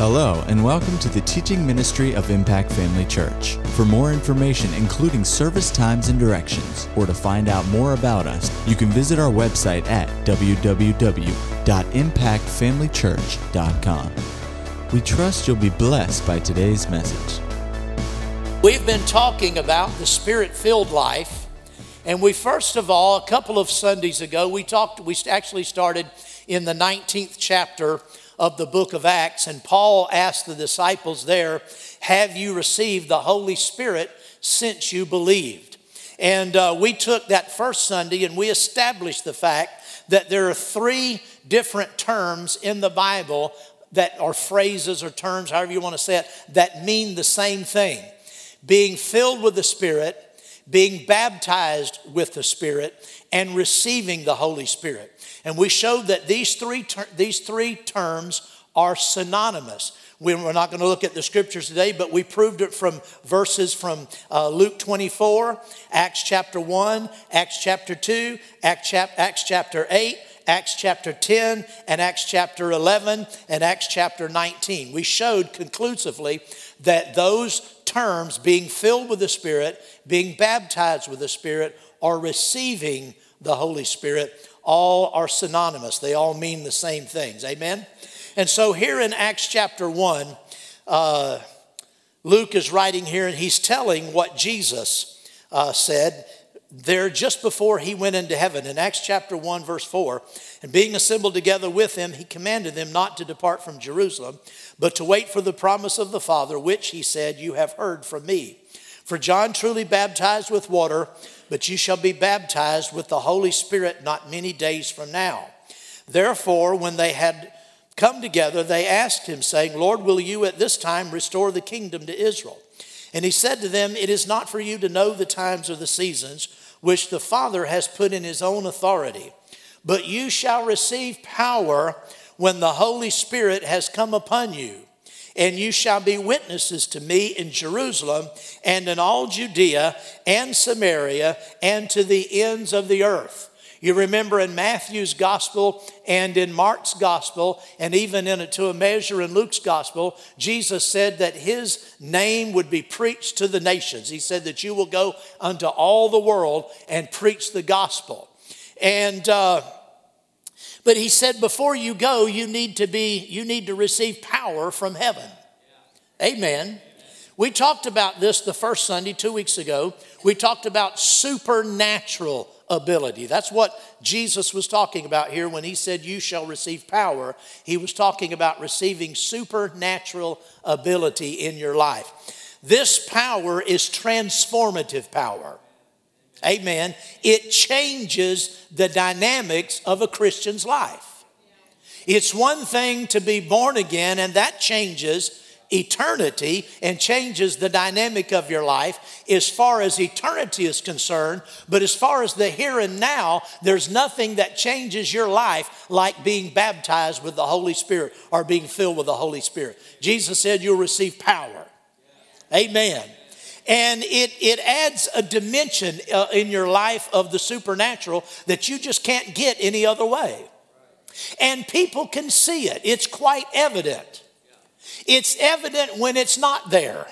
Hello, and welcome to the teaching ministry of Impact Family Church. For more information, including service times and directions, or to find out more about us, you can visit our website at www.impactfamilychurch.com. We trust you'll be blessed by today's message. We've been talking about the spirit filled life. And we, first of all, a couple of Sundays ago, we talked, we actually started in the 19th chapter of the book of Acts. And Paul asked the disciples there, Have you received the Holy Spirit since you believed? And uh, we took that first Sunday and we established the fact that there are three different terms in the Bible that are phrases or terms, however you want to say it, that mean the same thing being filled with the Spirit, being baptized with the Spirit, and receiving the Holy Spirit. And we showed that these three, ter- these three terms are synonymous. We're not going to look at the scriptures today, but we proved it from verses from uh, Luke 24, Acts chapter 1, Acts chapter 2, Acts, chap- Acts chapter 8, Acts chapter 10, and Acts chapter 11, and Acts chapter 19. We showed conclusively that those terms, being filled with the Spirit, being baptized with the Spirit, are receiving the Holy Spirit all are synonymous. They all mean the same things. Amen? And so here in Acts chapter 1, uh, Luke is writing here and he's telling what Jesus uh, said there just before he went into heaven. In Acts chapter 1, verse 4, and being assembled together with him, he commanded them not to depart from Jerusalem, but to wait for the promise of the Father, which he said, You have heard from me. For John truly baptized with water but you shall be baptized with the Holy Spirit not many days from now. Therefore, when they had come together, they asked him, saying, Lord, will you at this time restore the kingdom to Israel? And he said to them, It is not for you to know the times or the seasons which the Father has put in his own authority, but you shall receive power when the Holy Spirit has come upon you and you shall be witnesses to me in Jerusalem and in all Judea and Samaria and to the ends of the earth. You remember in Matthew's gospel and in Mark's gospel, and even in it to a measure in Luke's gospel, Jesus said that his name would be preached to the nations. He said that you will go unto all the world and preach the gospel. And uh, but he said, before you go, you need to be, you need to receive power from heaven. Amen. We talked about this the first Sunday, two weeks ago. We talked about supernatural ability. That's what Jesus was talking about here when he said, You shall receive power. He was talking about receiving supernatural ability in your life. This power is transformative power. Amen. It changes the dynamics of a Christian's life. It's one thing to be born again, and that changes eternity and changes the dynamic of your life as far as eternity is concerned. But as far as the here and now, there's nothing that changes your life like being baptized with the Holy Spirit or being filled with the Holy Spirit. Jesus said you'll receive power. Amen and it, it adds a dimension uh, in your life of the supernatural that you just can't get any other way. And people can see it, it's quite evident. It's evident when it's not there.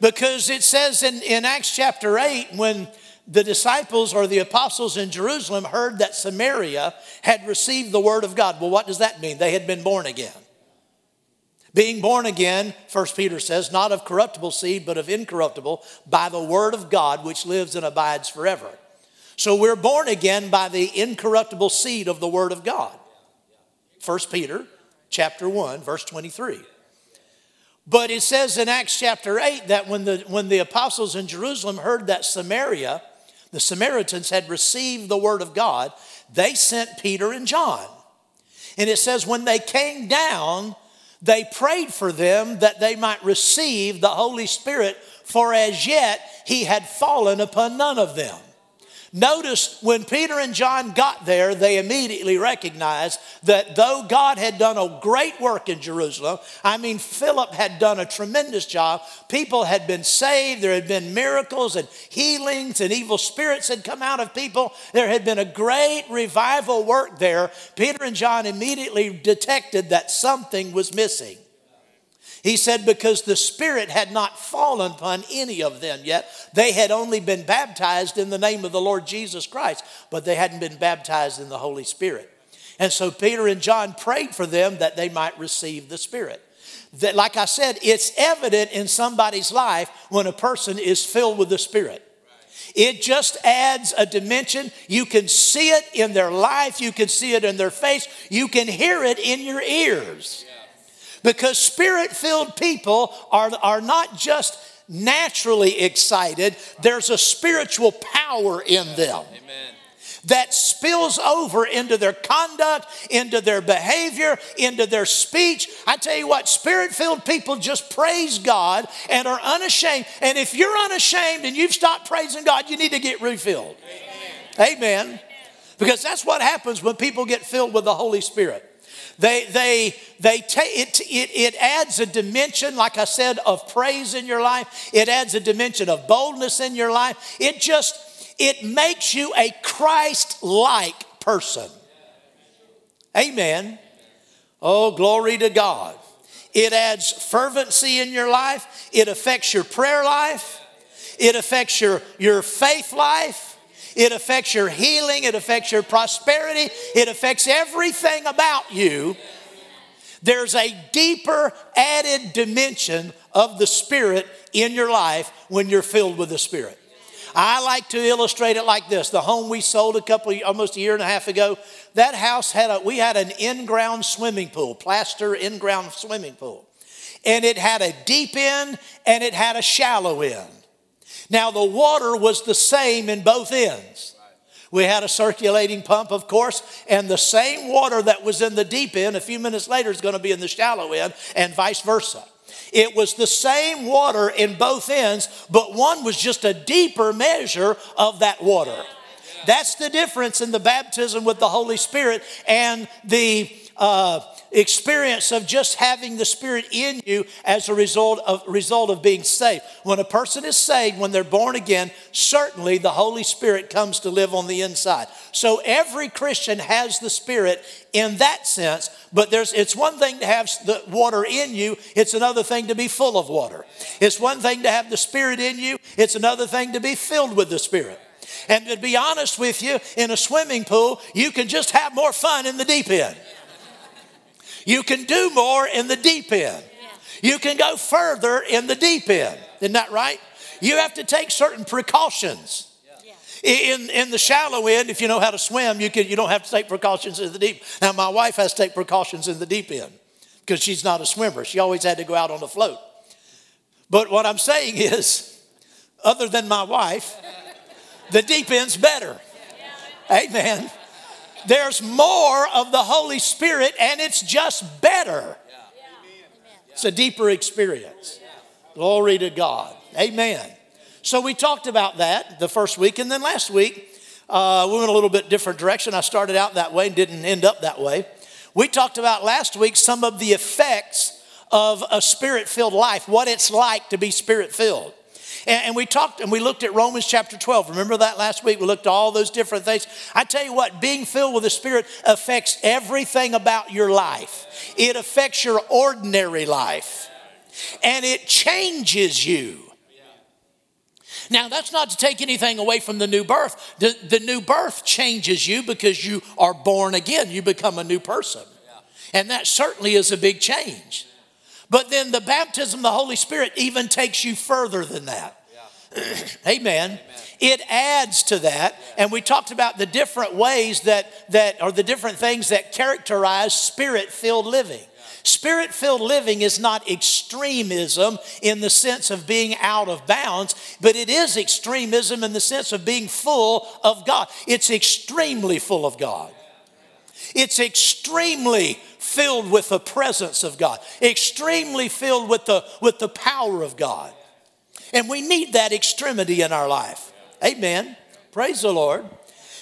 Because it says in, in Acts chapter 8, when the disciples or the apostles in Jerusalem heard that Samaria had received the word of God. Well, what does that mean? They had been born again. Being born again, First Peter says, not of corruptible seed, but of incorruptible, by the word of God which lives and abides forever. So we're born again by the incorruptible seed of the word of God. First Peter chapter 1, verse 23. But it says in Acts chapter 8 that when the, when the apostles in Jerusalem heard that Samaria, the Samaritans had received the word of God, they sent Peter and John. And it says, when they came down, they prayed for them that they might receive the Holy Spirit, for as yet he had fallen upon none of them. Notice when Peter and John got there, they immediately recognized that though God had done a great work in Jerusalem, I mean, Philip had done a tremendous job. People had been saved, there had been miracles and healings, and evil spirits had come out of people. There had been a great revival work there. Peter and John immediately detected that something was missing. He said, because the Spirit had not fallen upon any of them yet. They had only been baptized in the name of the Lord Jesus Christ, but they hadn't been baptized in the Holy Spirit. And so Peter and John prayed for them that they might receive the Spirit. That, like I said, it's evident in somebody's life when a person is filled with the Spirit. It just adds a dimension. You can see it in their life, you can see it in their face, you can hear it in your ears. Because spirit filled people are, are not just naturally excited, there's a spiritual power in them. Amen. That spills over into their conduct, into their behavior, into their speech. I tell you what, spirit filled people just praise God and are unashamed. And if you're unashamed and you've stopped praising God, you need to get refilled. Amen. Amen. Because that's what happens when people get filled with the Holy Spirit. They, they, they take it, it, it adds a dimension, like I said, of praise in your life. It adds a dimension of boldness in your life. It just, it makes you a Christ-like person. Amen. Oh, glory to God. It adds fervency in your life. It affects your prayer life. It affects your, your faith life. It affects your healing, it affects your prosperity, it affects everything about you. There's a deeper added dimension of the Spirit in your life when you're filled with the Spirit. I like to illustrate it like this. The home we sold a couple, almost a year and a half ago, that house had a, we had an in-ground swimming pool, plaster in-ground swimming pool. And it had a deep end and it had a shallow end. Now, the water was the same in both ends. We had a circulating pump, of course, and the same water that was in the deep end a few minutes later is going to be in the shallow end, and vice versa. It was the same water in both ends, but one was just a deeper measure of that water. That's the difference in the baptism with the Holy Spirit and the uh, experience of just having the Spirit in you as a result of, result of being saved. When a person is saved, when they're born again, certainly the Holy Spirit comes to live on the inside. So every Christian has the Spirit in that sense, but there's, it's one thing to have the water in you, it's another thing to be full of water. It's one thing to have the Spirit in you, it's another thing to be filled with the Spirit. And to be honest with you, in a swimming pool, you can just have more fun in the deep end. You can do more in the deep end. You can go further in the deep end. Isn't that right? You have to take certain precautions. In, in the shallow end, if you know how to swim, you, can, you don't have to take precautions in the deep. Now, my wife has to take precautions in the deep end because she's not a swimmer. She always had to go out on a float. But what I'm saying is, other than my wife, the deep end's better. Amen. There's more of the Holy Spirit, and it's just better. It's a deeper experience. Glory to God. Amen. So we talked about that the first week, and then last week uh, we went a little bit different direction. I started out that way and didn't end up that way. We talked about last week some of the effects of a spirit filled life, what it's like to be spirit filled. And, and we talked and we looked at Romans chapter 12. Remember that last week? We looked at all those different things. I tell you what, being filled with the Spirit affects everything about your life, it affects your ordinary life, and it changes you. Now, that's not to take anything away from the new birth. The, the new birth changes you because you are born again. You become a new person. And that certainly is a big change. But then the baptism of the Holy Spirit even takes you further than that. Amen. Amen. It adds to that. And we talked about the different ways that, that are the different things that characterize spirit filled living. Spirit filled living is not extremism in the sense of being out of bounds, but it is extremism in the sense of being full of God. It's extremely full of God. It's extremely filled with the presence of God, extremely filled with the, with the power of God. And we need that extremity in our life. Amen. Praise the Lord.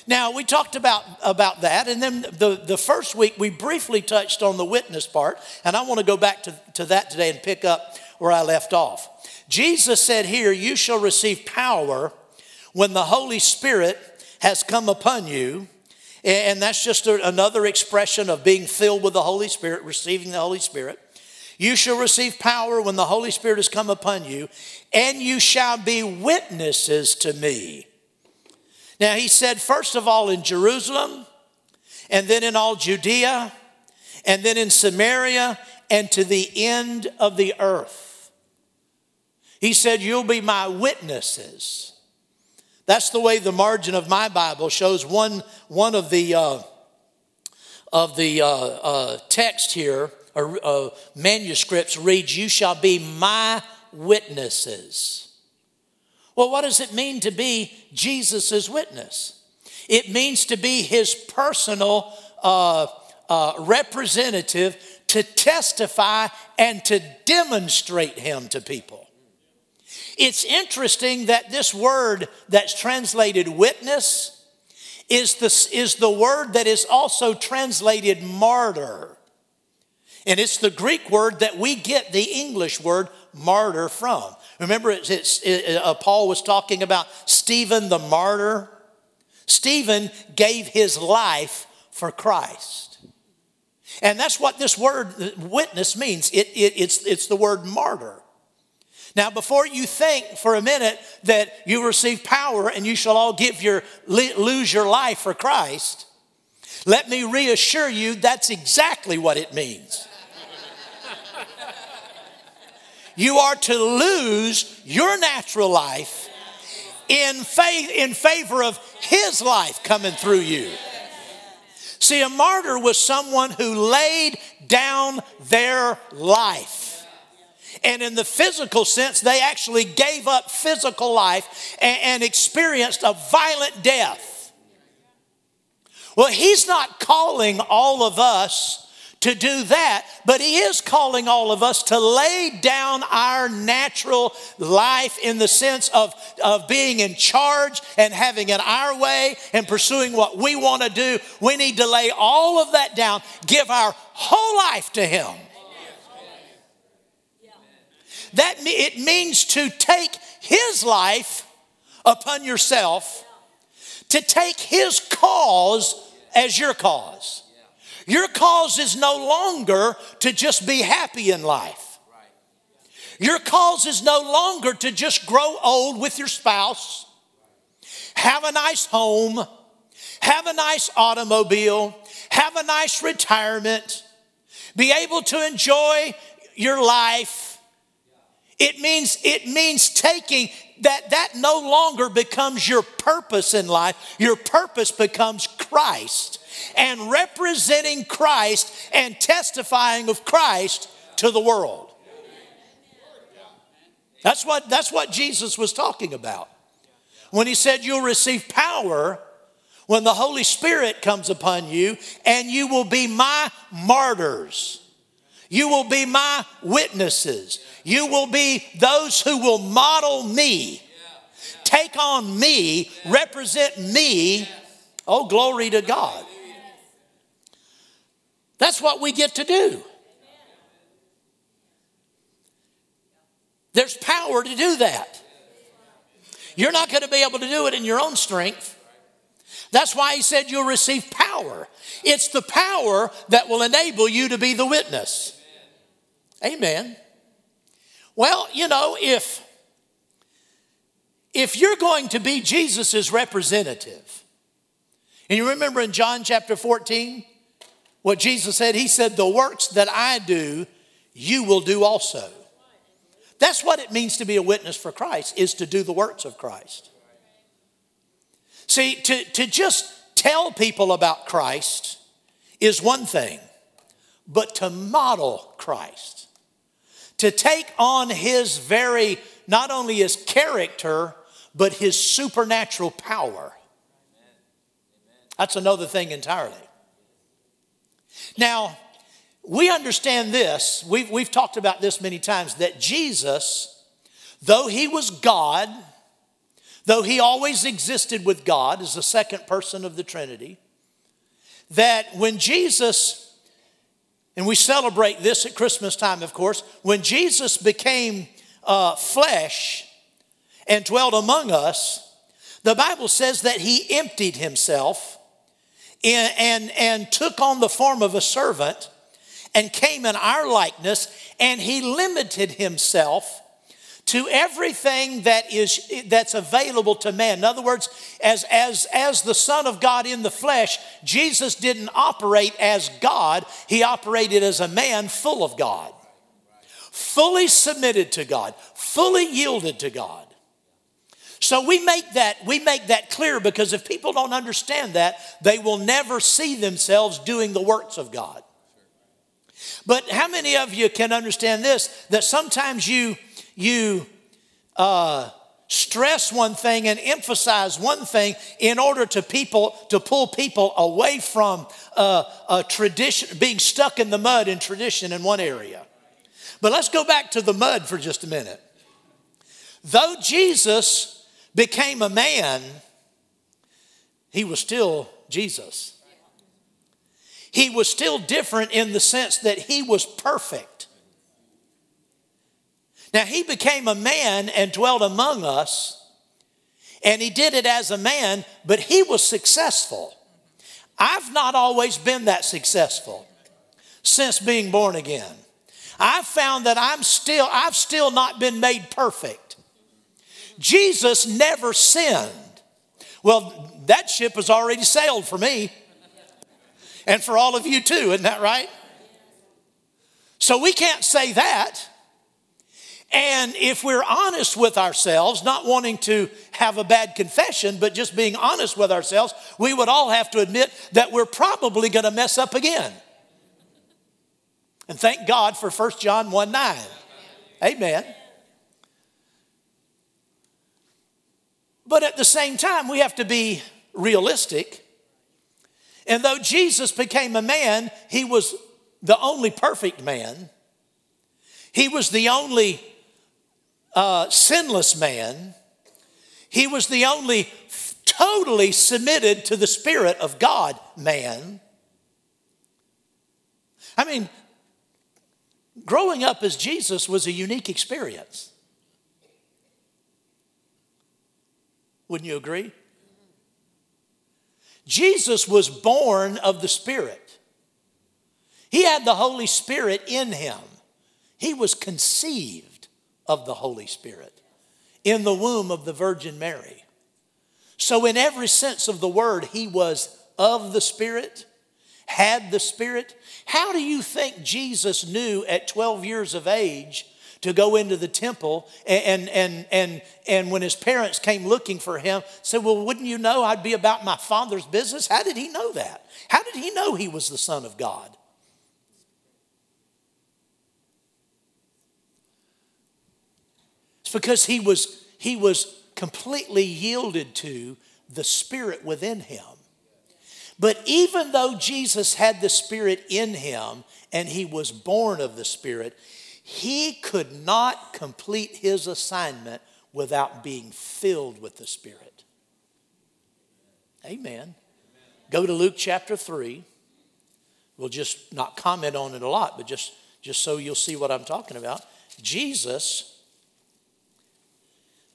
Now, we talked about, about that, and then the, the first week we briefly touched on the witness part, and I want to go back to, to that today and pick up where I left off. Jesus said here, You shall receive power when the Holy Spirit has come upon you. And that's just another expression of being filled with the Holy Spirit, receiving the Holy Spirit. You shall receive power when the Holy Spirit has come upon you, and you shall be witnesses to me now, he said, first of all, in Jerusalem, and then in all Judea, and then in Samaria, and to the end of the earth. He said, You'll be my witnesses. That's the way the margin of my Bible shows one, one of the, uh, of the uh, uh, text here, or manuscripts reads, You shall be my witnesses. Well, what does it mean to be Jesus' witness? It means to be his personal uh, uh, representative to testify and to demonstrate him to people. It's interesting that this word that's translated witness is the, is the word that is also translated martyr. And it's the Greek word that we get the English word martyr from. Remember, it's, it's, it, uh, Paul was talking about Stephen the martyr. Stephen gave his life for Christ. And that's what this word witness means. It, it, it's, it's the word martyr. Now, before you think for a minute that you receive power and you shall all give your lose your life for Christ, let me reassure you that's exactly what it means. you are to lose your natural life in faith in favor of his life coming through you. See, a martyr was someone who laid down their life. And in the physical sense, they actually gave up physical life and, and experienced a violent death. Well, he's not calling all of us to do that, but He is calling all of us to lay down our natural life in the sense of, of being in charge and having it our way and pursuing what we want to do. We need to lay all of that down, give our whole life to Him. That it means to take His life upon yourself, to take His cause as your cause. Your cause is no longer to just be happy in life. Your cause is no longer to just grow old with your spouse, have a nice home, have a nice automobile, have a nice retirement, be able to enjoy your life. It means, it means taking that, that no longer becomes your purpose in life. Your purpose becomes Christ and representing Christ and testifying of Christ to the world. That's what, that's what Jesus was talking about. When he said, You'll receive power when the Holy Spirit comes upon you, and you will be my martyrs. You will be my witnesses. You will be those who will model me, take on me, represent me. Oh, glory to God. That's what we get to do. There's power to do that. You're not going to be able to do it in your own strength. That's why he said you'll receive power. It's the power that will enable you to be the witness. Amen. Well, you know, if if you're going to be Jesus's representative, and you remember in John chapter 14, what Jesus said, He said, The works that I do, you will do also. That's what it means to be a witness for Christ, is to do the works of Christ. See, to, to just tell people about Christ is one thing, but to model Christ, to take on his very, not only his character, but his supernatural power. That's another thing entirely. Now, we understand this, we've, we've talked about this many times, that Jesus, though he was God, though he always existed with God as the second person of the Trinity, that when Jesus, and we celebrate this at Christmas time, of course, when Jesus became uh, flesh and dwelt among us, the Bible says that he emptied himself and, and, and took on the form of a servant and came in our likeness, and he limited himself to everything that is that's available to man. In other words as as as the son of god in the flesh jesus didn't operate as god. He operated as a man full of god. Fully submitted to god. Fully yielded to god. So we make that we make that clear because if people don't understand that they will never see themselves doing the works of god. But how many of you can understand this? That sometimes you you uh, stress one thing and emphasize one thing in order to people to pull people away from uh, a tradition being stuck in the mud in tradition in one area. But let's go back to the mud for just a minute. Though jesus became a man he was still jesus. He was still different in the sense that he was perfect now, he became a man and dwelt among us, and he did it as a man, but he was successful. I've not always been that successful since being born again. I've found that I'm still, I've still not been made perfect. Jesus never sinned. Well, that ship has already sailed for me and for all of you too, isn't that right? So we can't say that. And if we're honest with ourselves, not wanting to have a bad confession, but just being honest with ourselves, we would all have to admit that we're probably going to mess up again. And thank God for 1 John 1 9. Amen. But at the same time, we have to be realistic. And though Jesus became a man, he was the only perfect man. He was the only uh, sinless man. He was the only totally submitted to the Spirit of God man. I mean, growing up as Jesus was a unique experience. Wouldn't you agree? Jesus was born of the Spirit. He had the Holy Spirit in him. He was conceived of the Holy Spirit in the womb of the Virgin Mary. So, in every sense of the word, he was of the Spirit, had the Spirit. How do you think Jesus knew at 12 years of age to go into the temple and, and, and, and when his parents came looking for him, said, Well, wouldn't you know I'd be about my father's business? How did he know that? How did he know he was the Son of God? It's because he was, he was completely yielded to the Spirit within him. But even though Jesus had the Spirit in him and he was born of the Spirit, he could not complete his assignment without being filled with the Spirit. Amen. Go to Luke chapter 3. We'll just not comment on it a lot, but just, just so you'll see what I'm talking about. Jesus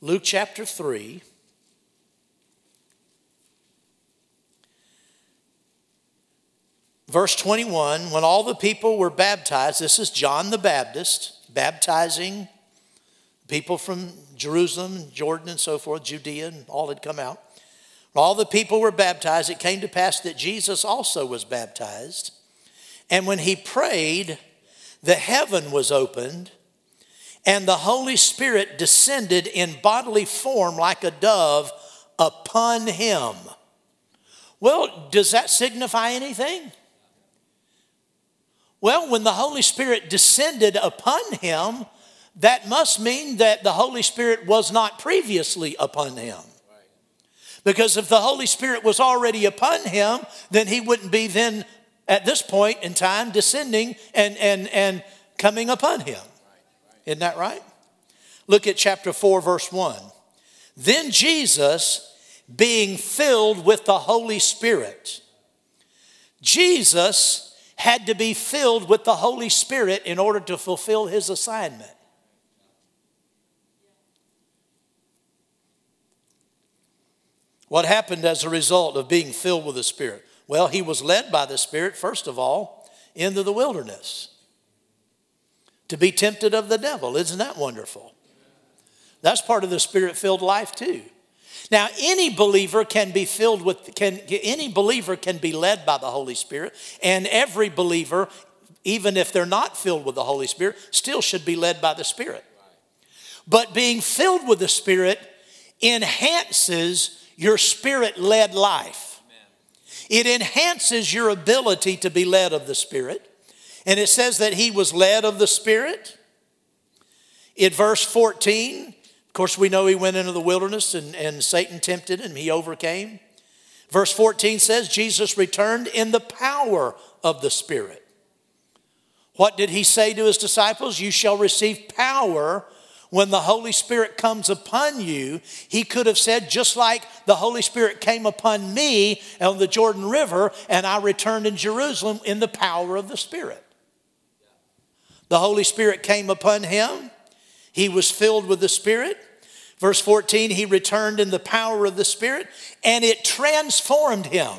Luke chapter 3. Verse 21 When all the people were baptized, this is John the Baptist baptizing people from Jerusalem, Jordan, and so forth, Judea, and all had come out. When all the people were baptized, it came to pass that Jesus also was baptized. And when he prayed, the heaven was opened and the Holy Spirit descended in bodily form like a dove upon him. Well, does that signify anything? Well, when the Holy Spirit descended upon him, that must mean that the Holy Spirit was not previously upon him. Because if the Holy Spirit was already upon him, then he wouldn't be then at this point in time descending and, and, and coming upon him. Isn't that right? Look at chapter 4, verse 1. Then Jesus, being filled with the Holy Spirit, Jesus had to be filled with the Holy Spirit in order to fulfill his assignment. What happened as a result of being filled with the Spirit? Well, he was led by the Spirit, first of all, into the wilderness to be tempted of the devil. Isn't that wonderful? That's part of the spirit filled life, too. Now, any believer can be filled with, can, any believer can be led by the Holy Spirit, and every believer, even if they're not filled with the Holy Spirit, still should be led by the Spirit. But being filled with the Spirit enhances your spirit led life. It enhances your ability to be led of the Spirit. And it says that he was led of the Spirit. In verse 14, of course, we know he went into the wilderness and, and Satan tempted him, he overcame. Verse 14 says, Jesus returned in the power of the Spirit. What did he say to his disciples? You shall receive power when the Holy Spirit comes upon you. He could have said, just like the Holy Spirit came upon me on the Jordan River, and I returned in Jerusalem in the power of the Spirit. The Holy Spirit came upon him. He was filled with the Spirit. Verse 14, he returned in the power of the Spirit, and it transformed him.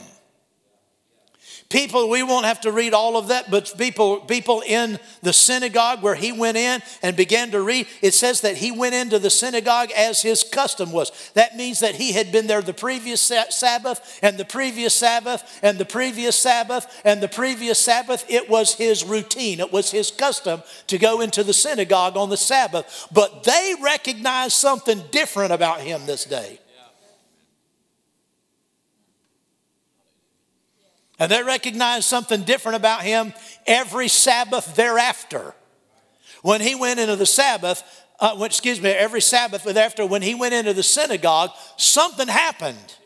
People, we won't have to read all of that, but people, people in the synagogue where he went in and began to read, it says that he went into the synagogue as his custom was. That means that he had been there the previous Sabbath and the previous Sabbath and the previous Sabbath and the previous Sabbath. It was his routine, it was his custom to go into the synagogue on the Sabbath. But they recognized something different about him this day. And they recognized something different about him every Sabbath thereafter. When he went into the Sabbath, uh, excuse me, every Sabbath thereafter, when he went into the synagogue, something happened.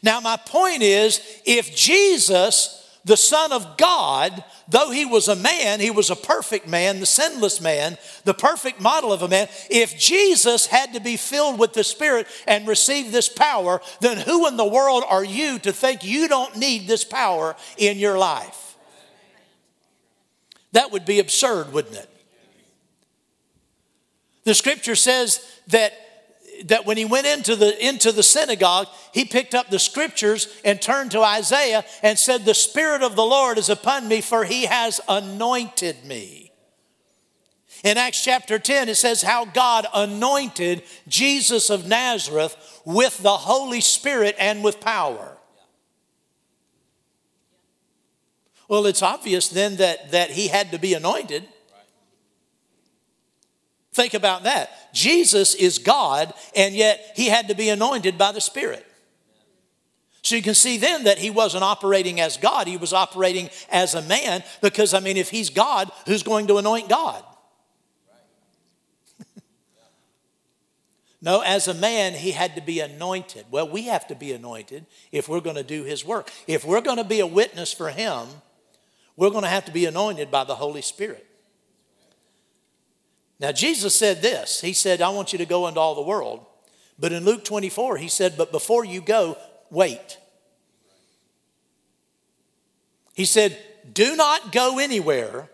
Now, my point is if Jesus the Son of God, though he was a man, he was a perfect man, the sinless man, the perfect model of a man. If Jesus had to be filled with the Spirit and receive this power, then who in the world are you to think you don't need this power in your life? That would be absurd, wouldn't it? The scripture says that that when he went into the, into the synagogue, he picked up the scriptures and turned to Isaiah and said, The Spirit of the Lord is upon me, for he has anointed me. In Acts chapter 10, it says how God anointed Jesus of Nazareth with the Holy Spirit and with power. Well, it's obvious then that, that he had to be anointed. Think about that. Jesus is God, and yet he had to be anointed by the Spirit. So you can see then that he wasn't operating as God, he was operating as a man, because, I mean, if he's God, who's going to anoint God? no, as a man, he had to be anointed. Well, we have to be anointed if we're going to do his work. If we're going to be a witness for him, we're going to have to be anointed by the Holy Spirit. Now, Jesus said this He said, I want you to go into all the world. But in Luke 24, He said, But before you go, wait. He said, Do not go anywhere.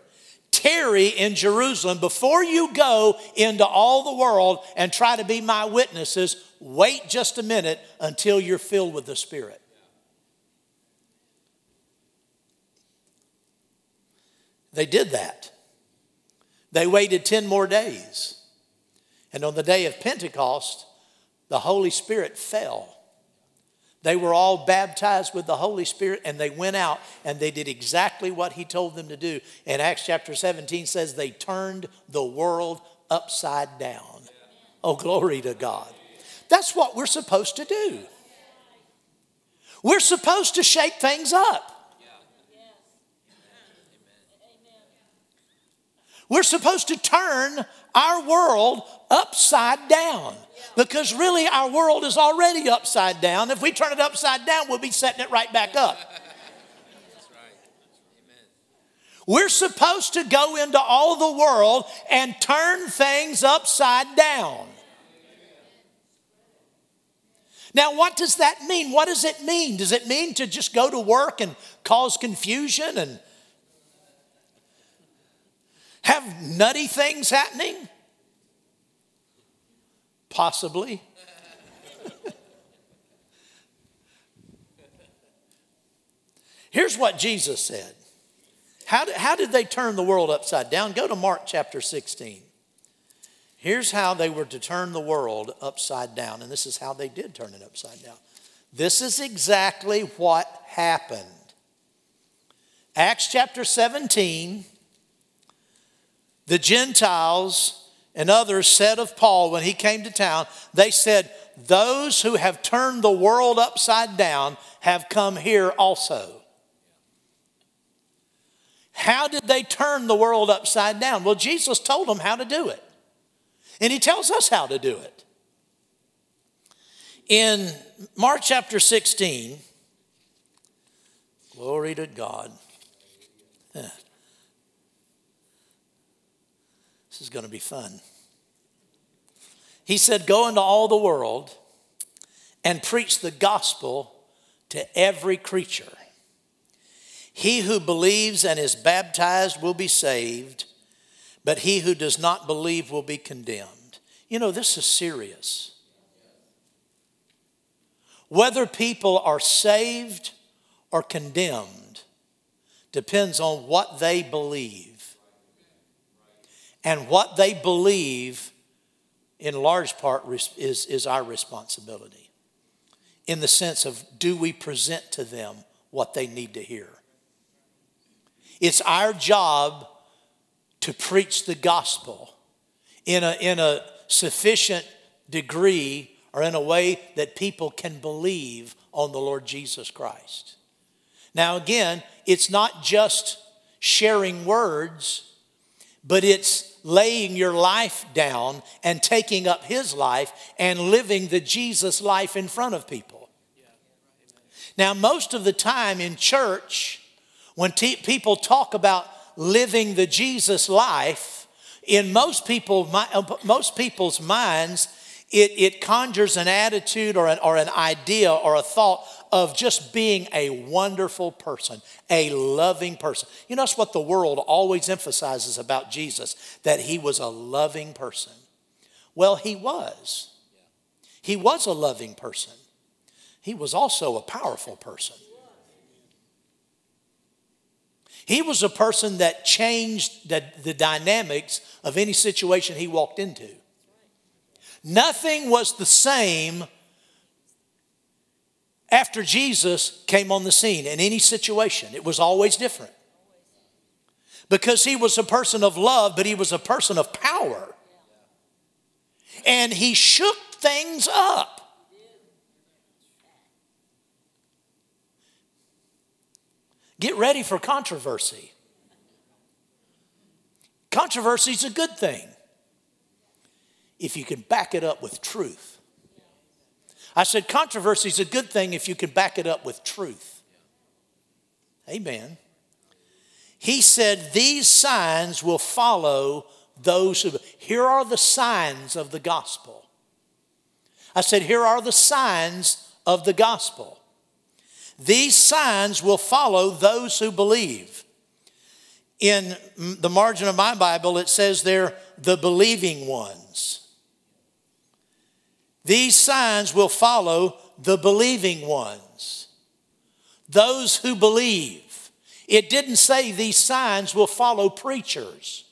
Tarry in Jerusalem before you go into all the world and try to be my witnesses. Wait just a minute until you're filled with the Spirit. They did that. They waited 10 more days. And on the day of Pentecost, the Holy Spirit fell. They were all baptized with the Holy Spirit and they went out and they did exactly what He told them to do. And Acts chapter 17 says they turned the world upside down. Oh, glory to God. That's what we're supposed to do. We're supposed to shake things up. We're supposed to turn our world upside down because really our world is already upside down. If we turn it upside down, we'll be setting it right back up. We're supposed to go into all the world and turn things upside down. Now, what does that mean? What does it mean? Does it mean to just go to work and cause confusion and have nutty things happening? Possibly. Here's what Jesus said. How did, how did they turn the world upside down? Go to Mark chapter 16. Here's how they were to turn the world upside down, and this is how they did turn it upside down. This is exactly what happened. Acts chapter 17, the Gentiles and others said of Paul when he came to town, they said, Those who have turned the world upside down have come here also. How did they turn the world upside down? Well, Jesus told them how to do it. And he tells us how to do it. In Mark chapter 16, glory to God. Is going to be fun. He said, Go into all the world and preach the gospel to every creature. He who believes and is baptized will be saved, but he who does not believe will be condemned. You know, this is serious. Whether people are saved or condemned depends on what they believe. And what they believe, in large part, is, is our responsibility. In the sense of, do we present to them what they need to hear? It's our job to preach the gospel in a, in a sufficient degree or in a way that people can believe on the Lord Jesus Christ. Now, again, it's not just sharing words, but it's laying your life down and taking up His life and living the Jesus life in front of people. Now, most of the time in church, when people talk about living the Jesus life, in most, people, uh, most people's minds, it, it conjures an attitude or an, or an idea or a thought of just being a wonderful person, a loving person. You know, that's what the world always emphasizes about Jesus, that he was a loving person. Well, he was. He was a loving person. He was also a powerful person. He was a person that changed the, the dynamics of any situation he walked into. Nothing was the same after Jesus came on the scene in any situation. It was always different. Because he was a person of love, but he was a person of power. And he shook things up. Get ready for controversy. Controversy is a good thing if you can back it up with truth. I said controversy is a good thing if you can back it up with truth. Amen. He said, These signs will follow those who. Here are the signs of the gospel. I said, Here are the signs of the gospel. These signs will follow those who believe. In the margin of my Bible, it says they're the believing ones. These signs will follow the believing ones, those who believe. It didn't say these signs will follow preachers.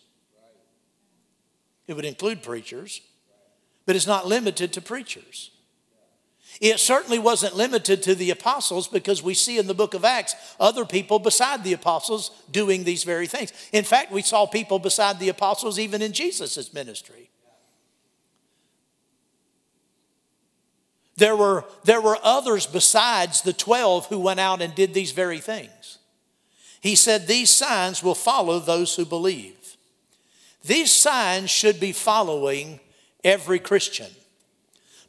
It would include preachers, but it's not limited to preachers. It certainly wasn't limited to the apostles because we see in the book of Acts other people beside the apostles doing these very things. In fact, we saw people beside the apostles even in Jesus' ministry. There were, there were others besides the 12 who went out and did these very things. He said, These signs will follow those who believe. These signs should be following every Christian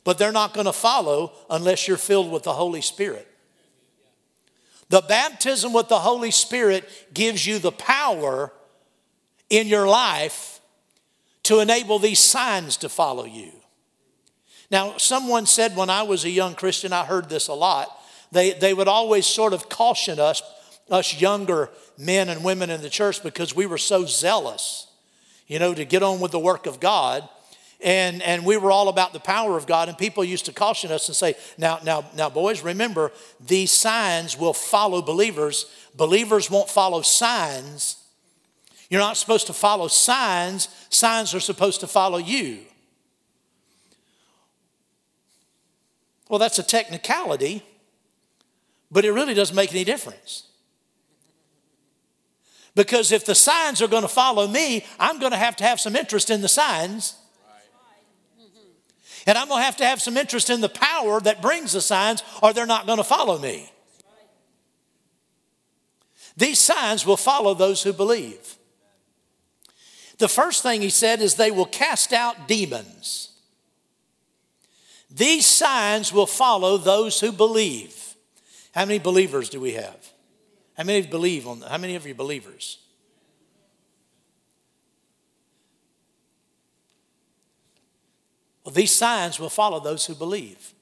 but they're not going to follow unless you're filled with the Holy Spirit. The baptism with the Holy Spirit gives you the power in your life to enable these signs to follow you. Now, someone said when I was a young Christian, I heard this a lot. They, they would always sort of caution us, us younger men and women in the church, because we were so zealous, you know, to get on with the work of God. And, and we were all about the power of God. And people used to caution us and say, now, now, now, boys, remember, these signs will follow believers. Believers won't follow signs. You're not supposed to follow signs, signs are supposed to follow you. Well, that's a technicality, but it really doesn't make any difference. Because if the signs are going to follow me, I'm going to have to have some interest in the signs. And I'm going to have to have some interest in the power that brings the signs, or they're not going to follow me. These signs will follow those who believe. The first thing he said is they will cast out demons. These signs will follow those who believe. How many believers do we have? How many believe on how many of you believers? Well, these signs will follow those who believe.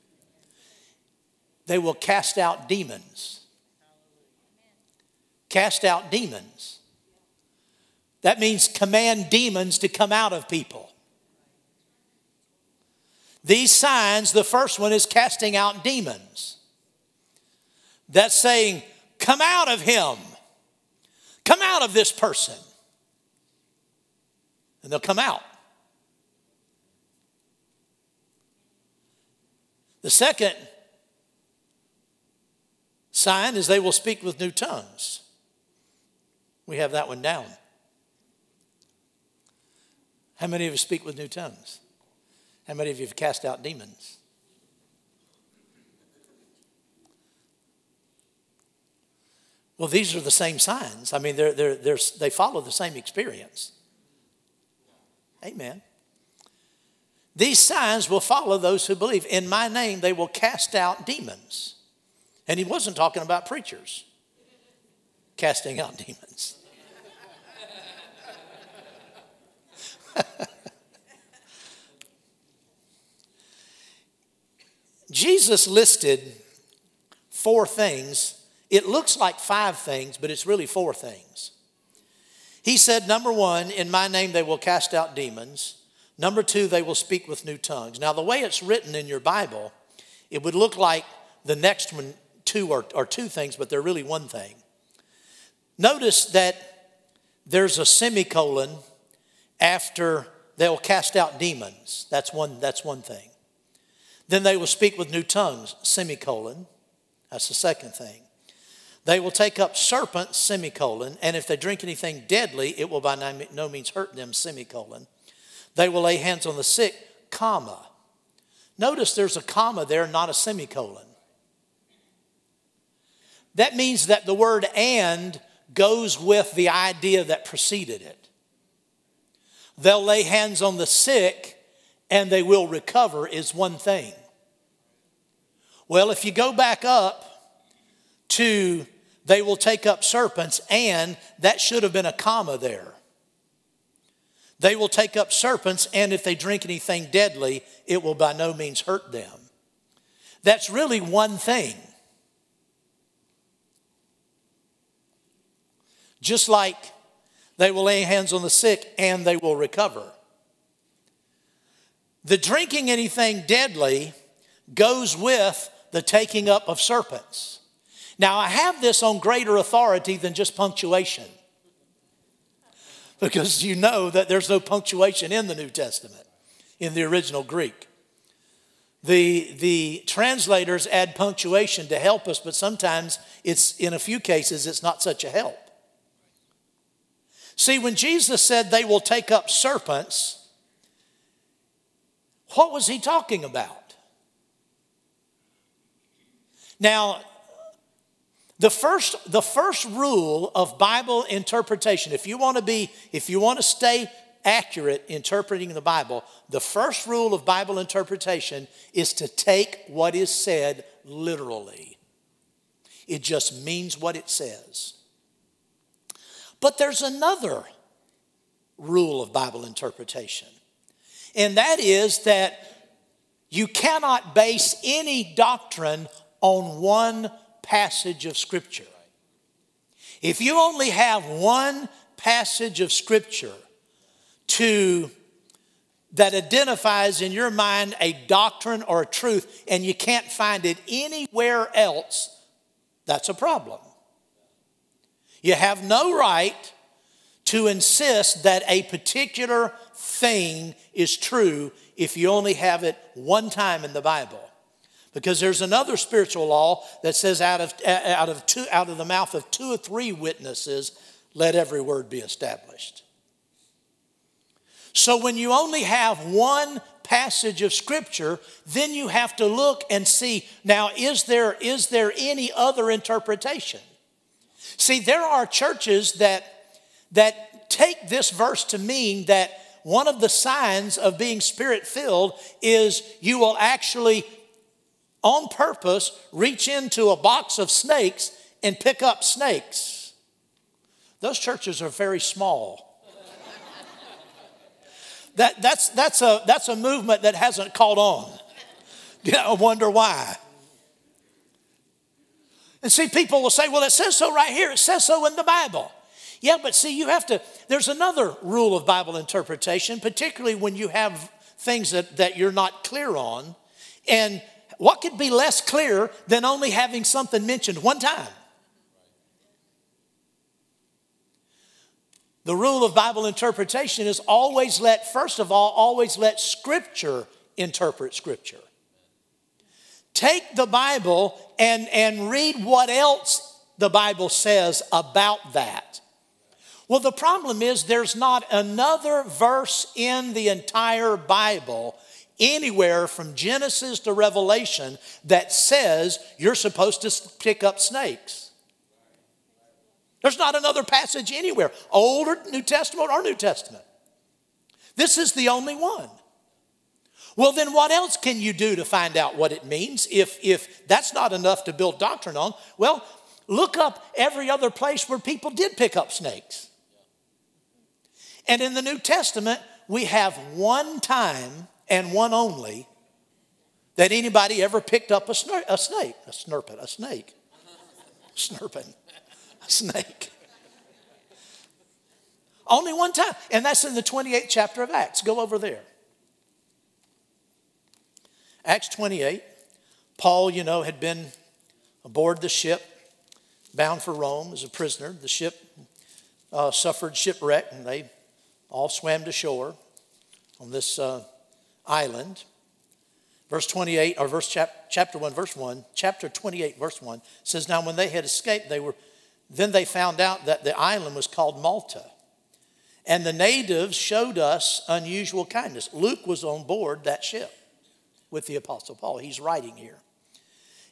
They will cast out demons. Cast out demons. That means command demons to come out of people. These signs, the first one is casting out demons. That's saying, come out of him, come out of this person. And they'll come out. The second sign is they will speak with new tongues. We have that one down. How many of you speak with new tongues? How many of you have cast out demons? Well, these are the same signs. I mean, they're, they're, they're, they follow the same experience. Amen. These signs will follow those who believe. In my name, they will cast out demons. And he wasn't talking about preachers casting out demons. Jesus listed four things. It looks like five things, but it's really four things. He said, number one, in my name they will cast out demons. Number two, they will speak with new tongues. Now, the way it's written in your Bible, it would look like the next one, two are, are two things, but they're really one thing. Notice that there's a semicolon after they'll cast out demons. That's one, that's one thing. Then they will speak with new tongues, semicolon. That's the second thing. They will take up serpents, semicolon, and if they drink anything deadly, it will by no means hurt them, semicolon. They will lay hands on the sick, comma. Notice there's a comma there, not a semicolon. That means that the word and goes with the idea that preceded it. They'll lay hands on the sick and they will recover, is one thing. Well, if you go back up to they will take up serpents, and that should have been a comma there. They will take up serpents, and if they drink anything deadly, it will by no means hurt them. That's really one thing. Just like they will lay hands on the sick and they will recover. The drinking anything deadly goes with the taking up of serpents. Now, I have this on greater authority than just punctuation because you know that there's no punctuation in the New Testament, in the original Greek. The, the translators add punctuation to help us, but sometimes it's, in a few cases, it's not such a help. See, when Jesus said they will take up serpents, what was he talking about? Now, the first, the first rule of Bible interpretation, if you want to be, if you want to stay accurate interpreting the Bible, the first rule of Bible interpretation is to take what is said literally. It just means what it says. But there's another rule of Bible interpretation, and that is that You cannot base any doctrine on one passage of Scripture. If you only have one passage of Scripture to that identifies in your mind a doctrine or a truth and you can't find it anywhere else, that's a problem. You have no right to insist that a particular thing is true if you only have it one time in the Bible. Because there's another spiritual law that says out of, out of, two, out of the mouth of two or three witnesses, let every word be established. So when you only have one passage of scripture, then you have to look and see now, is there, is there any other interpretation? See, there are churches that, that take this verse to mean that one of the signs of being spirit filled is you will actually, on purpose, reach into a box of snakes and pick up snakes. Those churches are very small. That, that's, that's, a, that's a movement that hasn't caught on. I wonder why. And see, people will say, well, it says so right here. It says so in the Bible. Yeah, but see, you have to, there's another rule of Bible interpretation, particularly when you have things that, that you're not clear on. And what could be less clear than only having something mentioned one time? The rule of Bible interpretation is always let, first of all, always let Scripture interpret Scripture. Take the Bible and, and read what else the Bible says about that. Well, the problem is there's not another verse in the entire Bible anywhere from Genesis to Revelation that says you're supposed to pick up snakes. There's not another passage anywhere, Old or New Testament or New Testament. This is the only one. Well, then what else can you do to find out what it means if, if that's not enough to build doctrine on? Well, look up every other place where people did pick up snakes. And in the New Testament, we have one time and one only that anybody ever picked up a, snur- a snake, a snurpet, a snake, snurping a snake. Only one time. And that's in the 28th chapter of Acts. Go over there. Acts 28. Paul, you know, had been aboard the ship, bound for Rome as a prisoner. The ship uh, suffered shipwreck, and they all swam to shore on this uh, island. Verse 28, or verse chap- chapter 1, verse 1, chapter 28, verse 1 says, Now when they had escaped, they were then they found out that the island was called Malta. And the natives showed us unusual kindness. Luke was on board that ship with the Apostle Paul. He's writing here.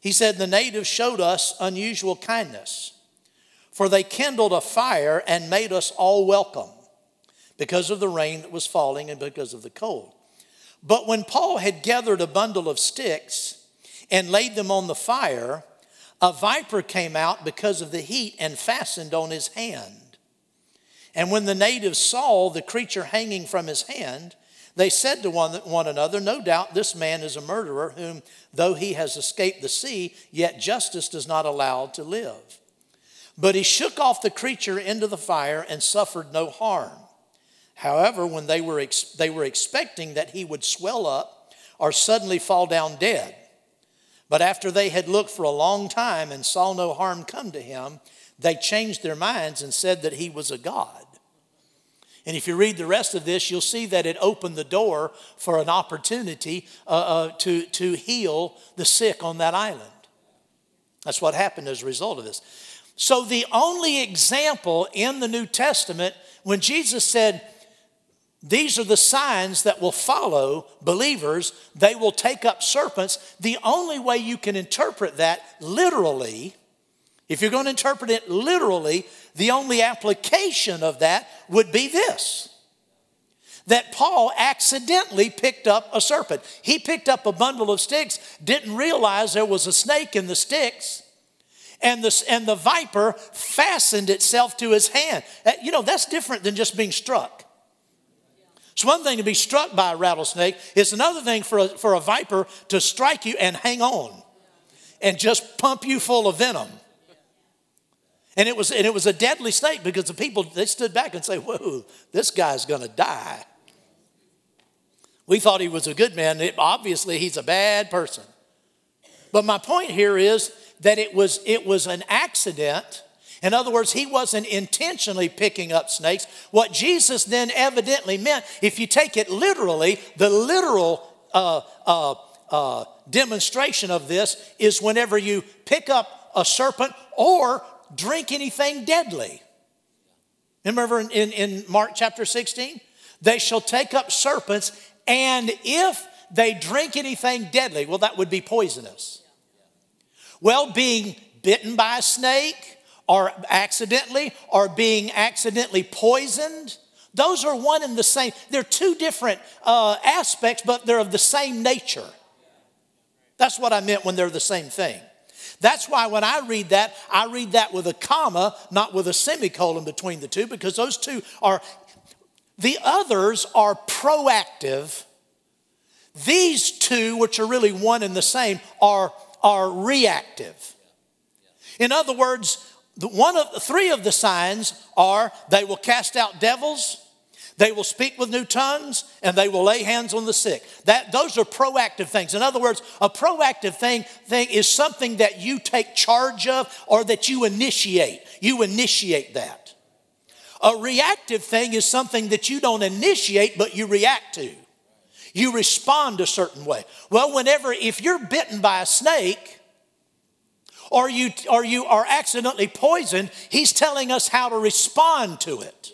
He said, The natives showed us unusual kindness, for they kindled a fire and made us all welcome because of the rain that was falling and because of the cold. But when Paul had gathered a bundle of sticks and laid them on the fire, a viper came out because of the heat and fastened on his hand. And when the natives saw the creature hanging from his hand, they said to one, one another, No doubt this man is a murderer, whom, though he has escaped the sea, yet justice does not allow to live. But he shook off the creature into the fire and suffered no harm. However, when they were, ex- they were expecting that he would swell up or suddenly fall down dead, but after they had looked for a long time and saw no harm come to him, they changed their minds and said that he was a god. And if you read the rest of this, you'll see that it opened the door for an opportunity uh, uh, to, to heal the sick on that island. That's what happened as a result of this. So, the only example in the New Testament when Jesus said, these are the signs that will follow believers. They will take up serpents. The only way you can interpret that literally, if you're going to interpret it literally, the only application of that would be this that Paul accidentally picked up a serpent. He picked up a bundle of sticks, didn't realize there was a snake in the sticks, and the, and the viper fastened itself to his hand. You know, that's different than just being struck. It's one thing to be struck by a rattlesnake, it's another thing for a, for a viper to strike you and hang on and just pump you full of venom. And it was, and it was a deadly snake because the people, they stood back and say, whoa, this guy's going to die. We thought he was a good man. It, obviously, he's a bad person. But my point here is that it was, it was an accident in other words, he wasn't intentionally picking up snakes. What Jesus then evidently meant, if you take it literally, the literal uh, uh, uh, demonstration of this is whenever you pick up a serpent or drink anything deadly. Remember in, in, in Mark chapter 16? They shall take up serpents, and if they drink anything deadly, well, that would be poisonous. Well, being bitten by a snake, or accidentally or being accidentally poisoned. Those are one and the same. They're two different uh, aspects, but they're of the same nature. That's what I meant when they're the same thing. That's why when I read that, I read that with a comma, not with a semicolon between the two, because those two are, the others are proactive. These two, which are really one and the same, are, are reactive. In other words, the one of three of the signs are they will cast out devils, they will speak with new tongues, and they will lay hands on the sick. That those are proactive things. In other words, a proactive thing, thing is something that you take charge of or that you initiate. You initiate that. A reactive thing is something that you don't initiate, but you react to. You respond a certain way. Well, whenever, if you're bitten by a snake, or you, or you are accidentally poisoned, he's telling us how to respond to it.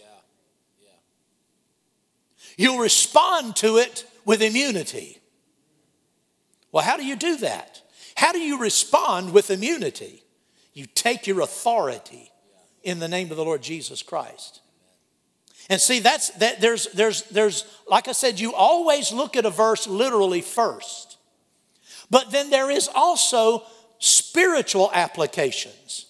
You'll respond to it with immunity. Well, how do you do that? How do you respond with immunity? You take your authority in the name of the Lord Jesus Christ. And see, that's that there's there's there's like I said, you always look at a verse literally first. But then there is also spiritual applications.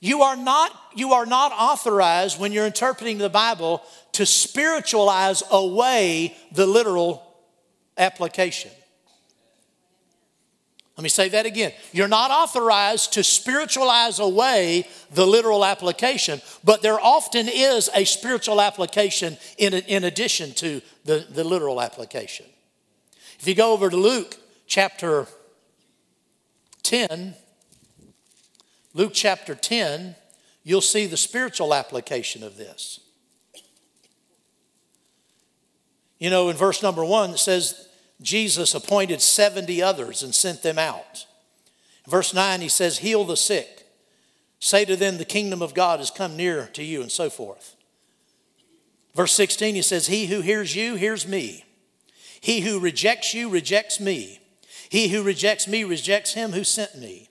You are not, you are not authorized when you're interpreting the Bible to spiritualize away the literal application. Let me say that again. You're not authorized to spiritualize away the literal application, but there often is a spiritual application in, in addition to the, the literal application. If you go over to Luke chapter 10, Luke chapter 10, you'll see the spiritual application of this. You know, in verse number one, it says, Jesus appointed 70 others and sent them out. Verse 9, he says, Heal the sick. Say to them, The kingdom of God has come near to you, and so forth. Verse 16, he says, He who hears you hears me. He who rejects you rejects me. He who rejects me rejects him who sent me.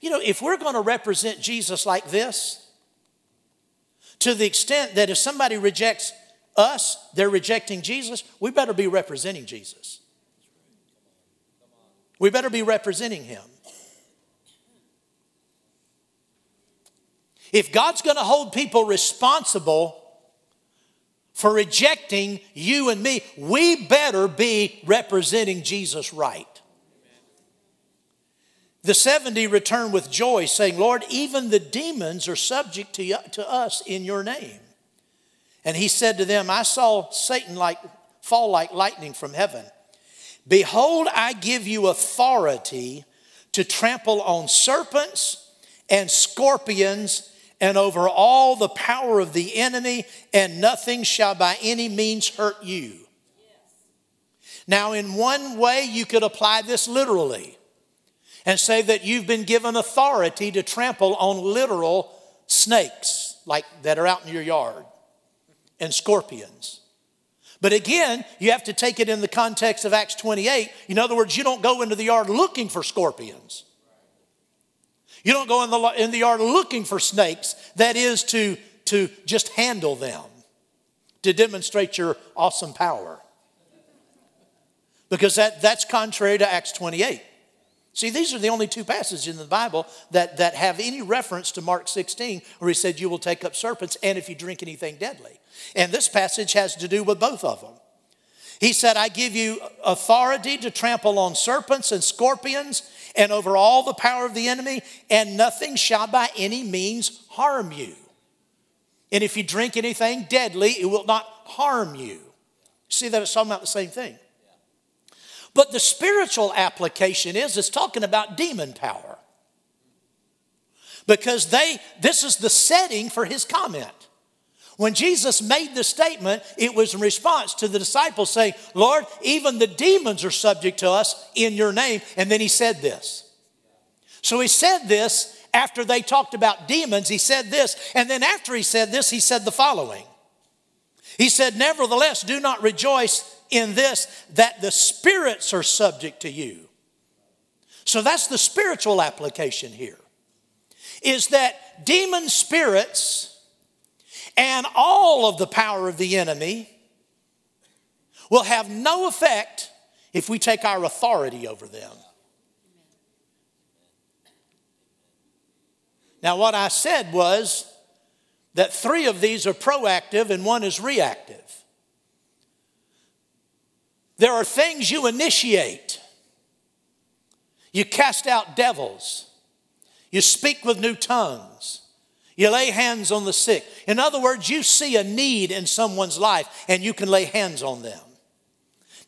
You know, if we're going to represent Jesus like this, to the extent that if somebody rejects us, they're rejecting Jesus, we better be representing Jesus. We better be representing him. If God's going to hold people responsible for rejecting you and me, we better be representing Jesus right. The 70 returned with joy, saying, Lord, even the demons are subject to, you, to us in your name. And he said to them, I saw Satan like, fall like lightning from heaven. Behold, I give you authority to trample on serpents and scorpions and over all the power of the enemy, and nothing shall by any means hurt you. Now, in one way, you could apply this literally and say that you've been given authority to trample on literal snakes like that are out in your yard and scorpions. But again, you have to take it in the context of Acts 28. In other words, you don't go into the yard looking for scorpions. You don't go in the, in the yard looking for snakes. That is to, to just handle them, to demonstrate your awesome power. Because that, that's contrary to Acts 28. See, these are the only two passages in the Bible that, that have any reference to Mark 16, where he said, You will take up serpents and if you drink anything deadly. And this passage has to do with both of them. He said, I give you authority to trample on serpents and scorpions and over all the power of the enemy, and nothing shall by any means harm you. And if you drink anything deadly, it will not harm you. See that it's talking about the same thing. But the spiritual application is it's talking about demon power. Because they this is the setting for his comment. When Jesus made the statement, it was in response to the disciples saying, Lord, even the demons are subject to us in your name. And then he said this. So he said this after they talked about demons. He said this. And then after he said this, he said the following He said, Nevertheless, do not rejoice in this that the spirits are subject to you. So that's the spiritual application here. Is that demon spirits and all of the power of the enemy will have no effect if we take our authority over them. Now, what I said was that three of these are proactive and one is reactive. There are things you initiate. You cast out devils. You speak with new tongues. You lay hands on the sick. In other words, you see a need in someone's life and you can lay hands on them.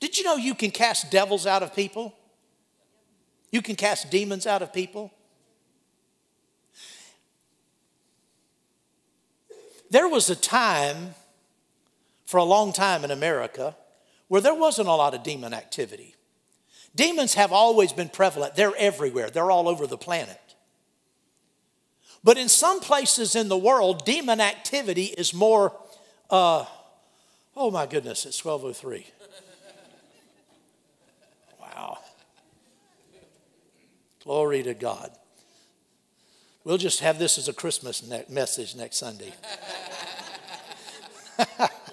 Did you know you can cast devils out of people? You can cast demons out of people? There was a time, for a long time in America, where there wasn't a lot of demon activity. Demons have always been prevalent, they're everywhere, they're all over the planet. But in some places in the world, demon activity is more, uh, oh my goodness, it's 1203. Wow. Glory to God. We'll just have this as a Christmas ne- message next Sunday.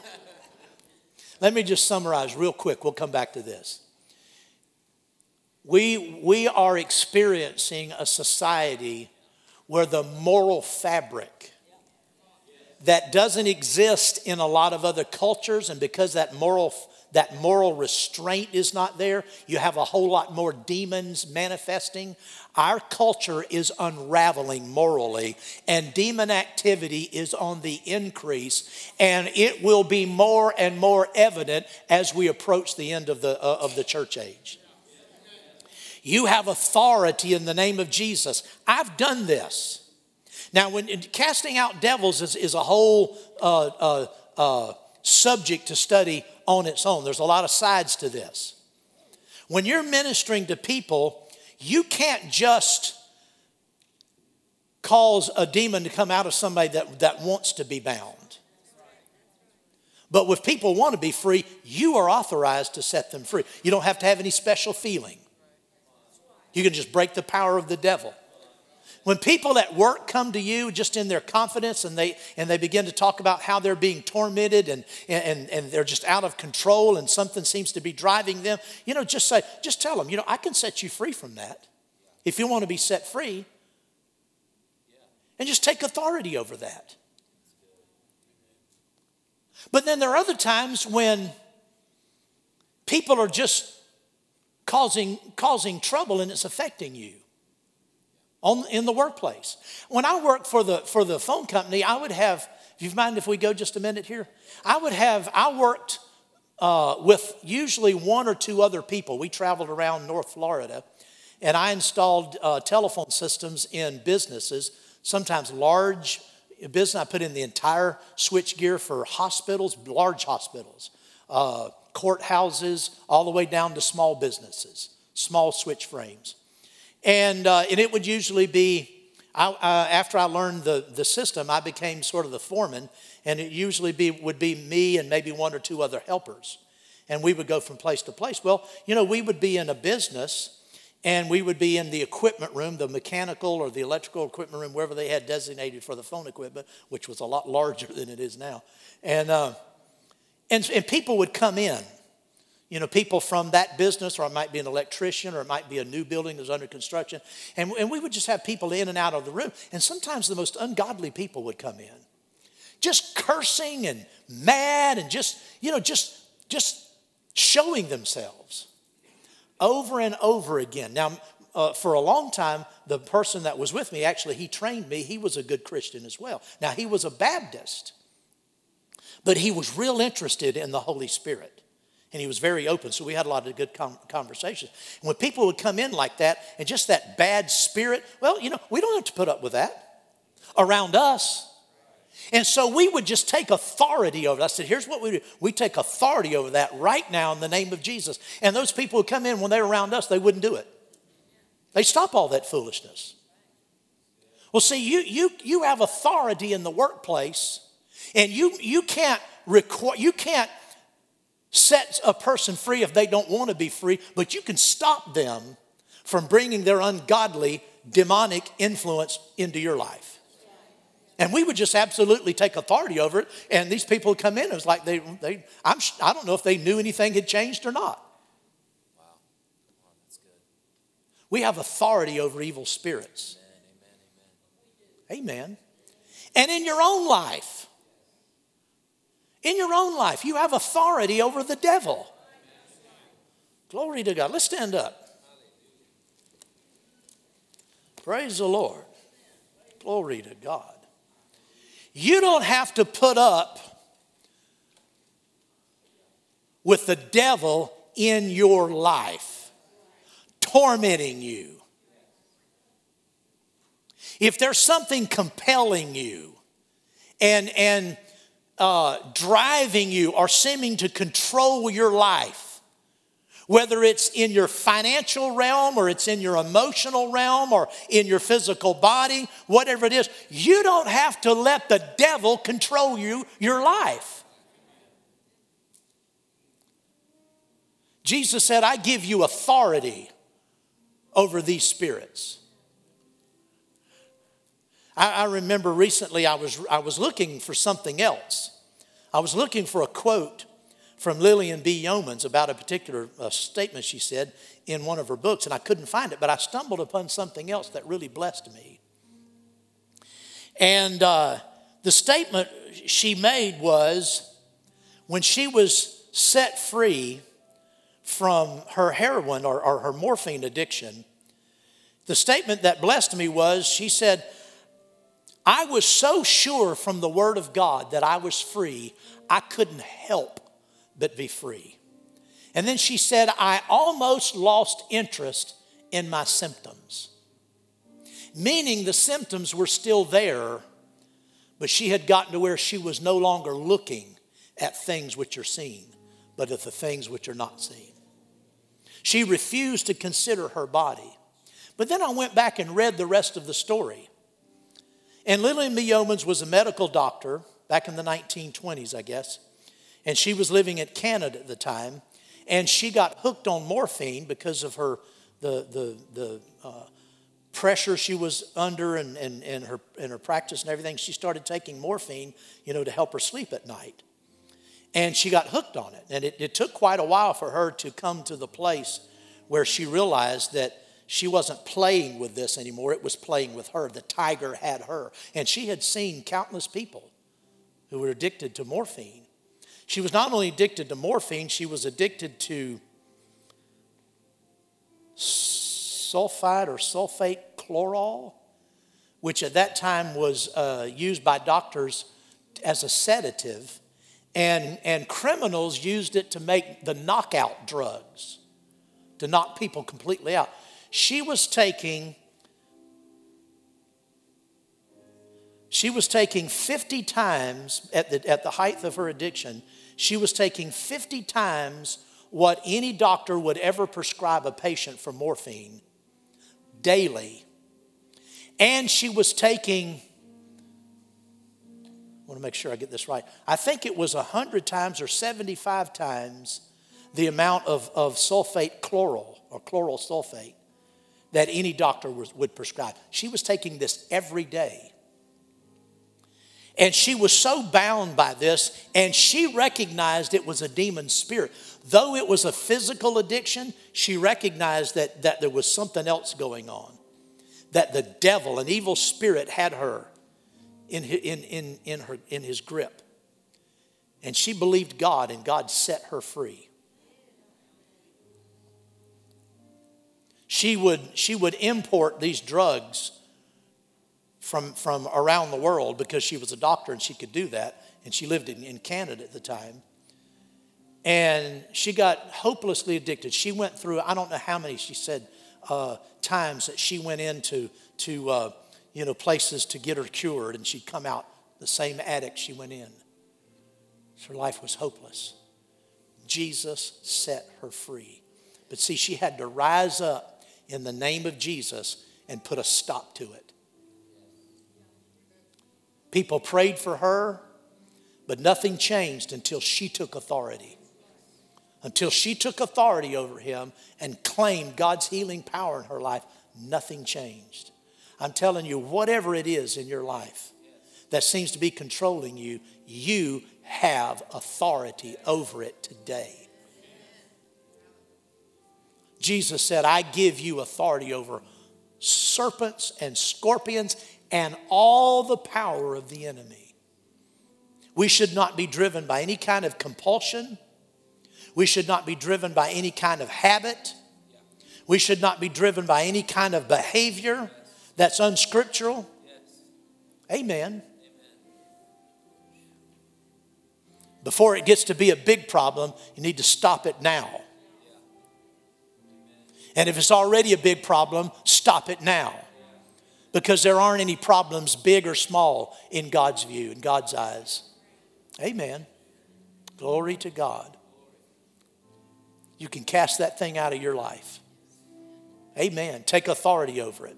Let me just summarize real quick. We'll come back to this. We, we are experiencing a society where the moral fabric that doesn't exist in a lot of other cultures, and because that moral that moral restraint is not there, you have a whole lot more demons manifesting. Our culture is unraveling morally, and demon activity is on the increase, and it will be more and more evident as we approach the end of the, uh, of the church age. You have authority in the name of Jesus. I've done this. Now, when casting out devils is, is a whole uh, uh, uh, subject to study on its own. There's a lot of sides to this. When you're ministering to people, you can't just cause a demon to come out of somebody that, that wants to be bound. But if people want to be free, you are authorized to set them free. You don't have to have any special feeling. You can just break the power of the devil. When people at work come to you just in their confidence and they, and they begin to talk about how they're being tormented and, and, and they're just out of control and something seems to be driving them, you know, just say, just tell them, you know, I can set you free from that if you want to be set free. And just take authority over that. But then there are other times when people are just causing, causing trouble and it's affecting you on, in the workplace. When I worked for the, for the phone company, I would have, do you mind if we go just a minute here? I would have, I worked uh, with usually one or two other people. We traveled around North Florida and I installed uh, telephone systems in businesses, sometimes large business. I put in the entire switch gear for hospitals, large hospitals. Uh, courthouses, all the way down to small businesses, small switch frames. And, uh, and it would usually be, I, uh, after I learned the, the system, I became sort of the foreman, and it usually be, would be me and maybe one or two other helpers. And we would go from place to place. Well, you know, we would be in a business and we would be in the equipment room, the mechanical or the electrical equipment room, wherever they had designated for the phone equipment, which was a lot larger than it is now. And, uh, and, and people would come in, you know, people from that business, or it might be an electrician, or it might be a new building that's under construction. And, and we would just have people in and out of the room. And sometimes the most ungodly people would come in, just cursing and mad and just, you know, just, just showing themselves over and over again. Now, uh, for a long time, the person that was with me, actually, he trained me. He was a good Christian as well. Now, he was a Baptist, but he was real interested in the Holy Spirit. And he was very open, so we had a lot of good conversations. And when people would come in like that, and just that bad spirit, well, you know, we don't have to put up with that around us. And so we would just take authority over it. I said, here's what we do. We take authority over that right now in the name of Jesus. And those people who come in when they're around us, they wouldn't do it. They stop all that foolishness. Well, see, you, you, you have authority in the workplace, and you, you can't record, you can't set a person free if they don't want to be free, but you can stop them from bringing their ungodly, demonic influence into your life. And we would just absolutely take authority over it. And these people would come in. It was like they, they I'm, I don't know if they knew anything had changed or not. Wow. wow that's good. We have authority over evil spirits. Amen, amen, amen. And in your own life, in your own life, you have authority over the devil. Glory to God. Let's stand up. Praise the Lord. Glory to God. You don't have to put up with the devil in your life, tormenting you. If there's something compelling you and, and uh, driving you or seeming to control your life, whether it's in your financial realm or it's in your emotional realm or in your physical body, whatever it is, you don't have to let the devil control you, your life. Jesus said, I give you authority over these spirits. I, I remember recently I was, I was looking for something else. I was looking for a quote from Lillian B. Yeomans about a particular uh, statement she said in one of her books, and I couldn't find it, but I stumbled upon something else that really blessed me. And uh, the statement she made was when she was set free from her heroin or, or her morphine addiction, the statement that blessed me was she said, I was so sure from the Word of God that I was free, I couldn't help but be free. And then she said, I almost lost interest in my symptoms. Meaning the symptoms were still there, but she had gotten to where she was no longer looking at things which are seen, but at the things which are not seen. She refused to consider her body. But then I went back and read the rest of the story. And Lillian B. Yeomans was a medical doctor back in the 1920s, I guess and she was living in Canada at the time, and she got hooked on morphine because of her the the the uh, pressure she was under and, and, and her and her practice and everything. She started taking morphine, you know, to help her sleep at night, and she got hooked on it. And it, it took quite a while for her to come to the place where she realized that she wasn't playing with this anymore. It was playing with her. The tiger had her. And she had seen countless people who were addicted to morphine. She was not only addicted to morphine, she was addicted to sulfide or sulfate chloral, which at that time was uh, used by doctors as a sedative. And, and criminals used it to make the knockout drugs, to knock people completely out. She was taking she was taking 50 times at the, at the height of her addiction she was taking 50 times what any doctor would ever prescribe a patient for morphine daily. And she was taking, I want to make sure I get this right. I think it was 100 times or 75 times the amount of, of sulfate chloral or chloral sulfate that any doctor was, would prescribe. She was taking this every day. And she was so bound by this, and she recognized it was a demon spirit. Though it was a physical addiction, she recognized that, that there was something else going on. That the devil, an evil spirit, had her in, in, in, in, her, in his grip. And she believed God, and God set her free. She would, she would import these drugs from, from around the world because she was a doctor and she could do that. And she lived in, in Canada at the time. And she got hopelessly addicted. She went through, I don't know how many, she said, uh, times that she went into to, uh, you know, places to get her cured, and she'd come out the same addict she went in. Her life was hopeless. Jesus set her free. But see, she had to rise up in the name of Jesus and put a stop to it. People prayed for her, but nothing changed until she took authority. Until she took authority over him and claimed God's healing power in her life, nothing changed. I'm telling you, whatever it is in your life that seems to be controlling you, you have authority over it today. Jesus said, I give you authority over serpents and scorpions and all the power of the enemy. We should not be driven by any kind of compulsion. We should not be driven by any kind of habit. We should not be driven by any kind of behavior that's unscriptural. Amen. Before it gets to be a big problem, you need to stop it now. And if it's already a big problem, stop it now. Because there aren't any problems, big or small, in God's view, in God's eyes. Amen. Glory to God. You can cast that thing out of your life. Amen. Take authority over it.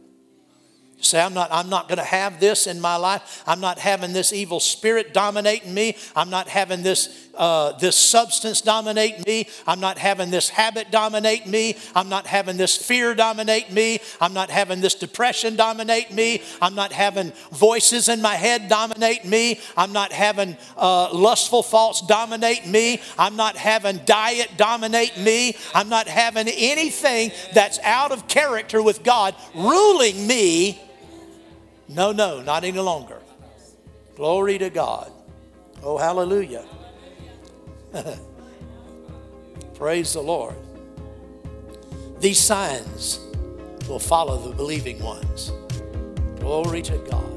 You say, I'm not, I'm not going to have this in my life. I'm not having this evil spirit dominating me. I'm not having this, uh, this substance dominate me. I'm not having this habit dominate me. I'm not having this fear dominate me. I'm not having this depression dominate me. I'm not having voices in my head dominate me. I'm not having uh, lustful thoughts dominate me. I'm not having diet dominate me. I'm not having anything that's out of character with God ruling me no, no, not any longer. Glory to God. Oh, hallelujah. Praise the Lord. These signs will follow the believing ones. Glory to God.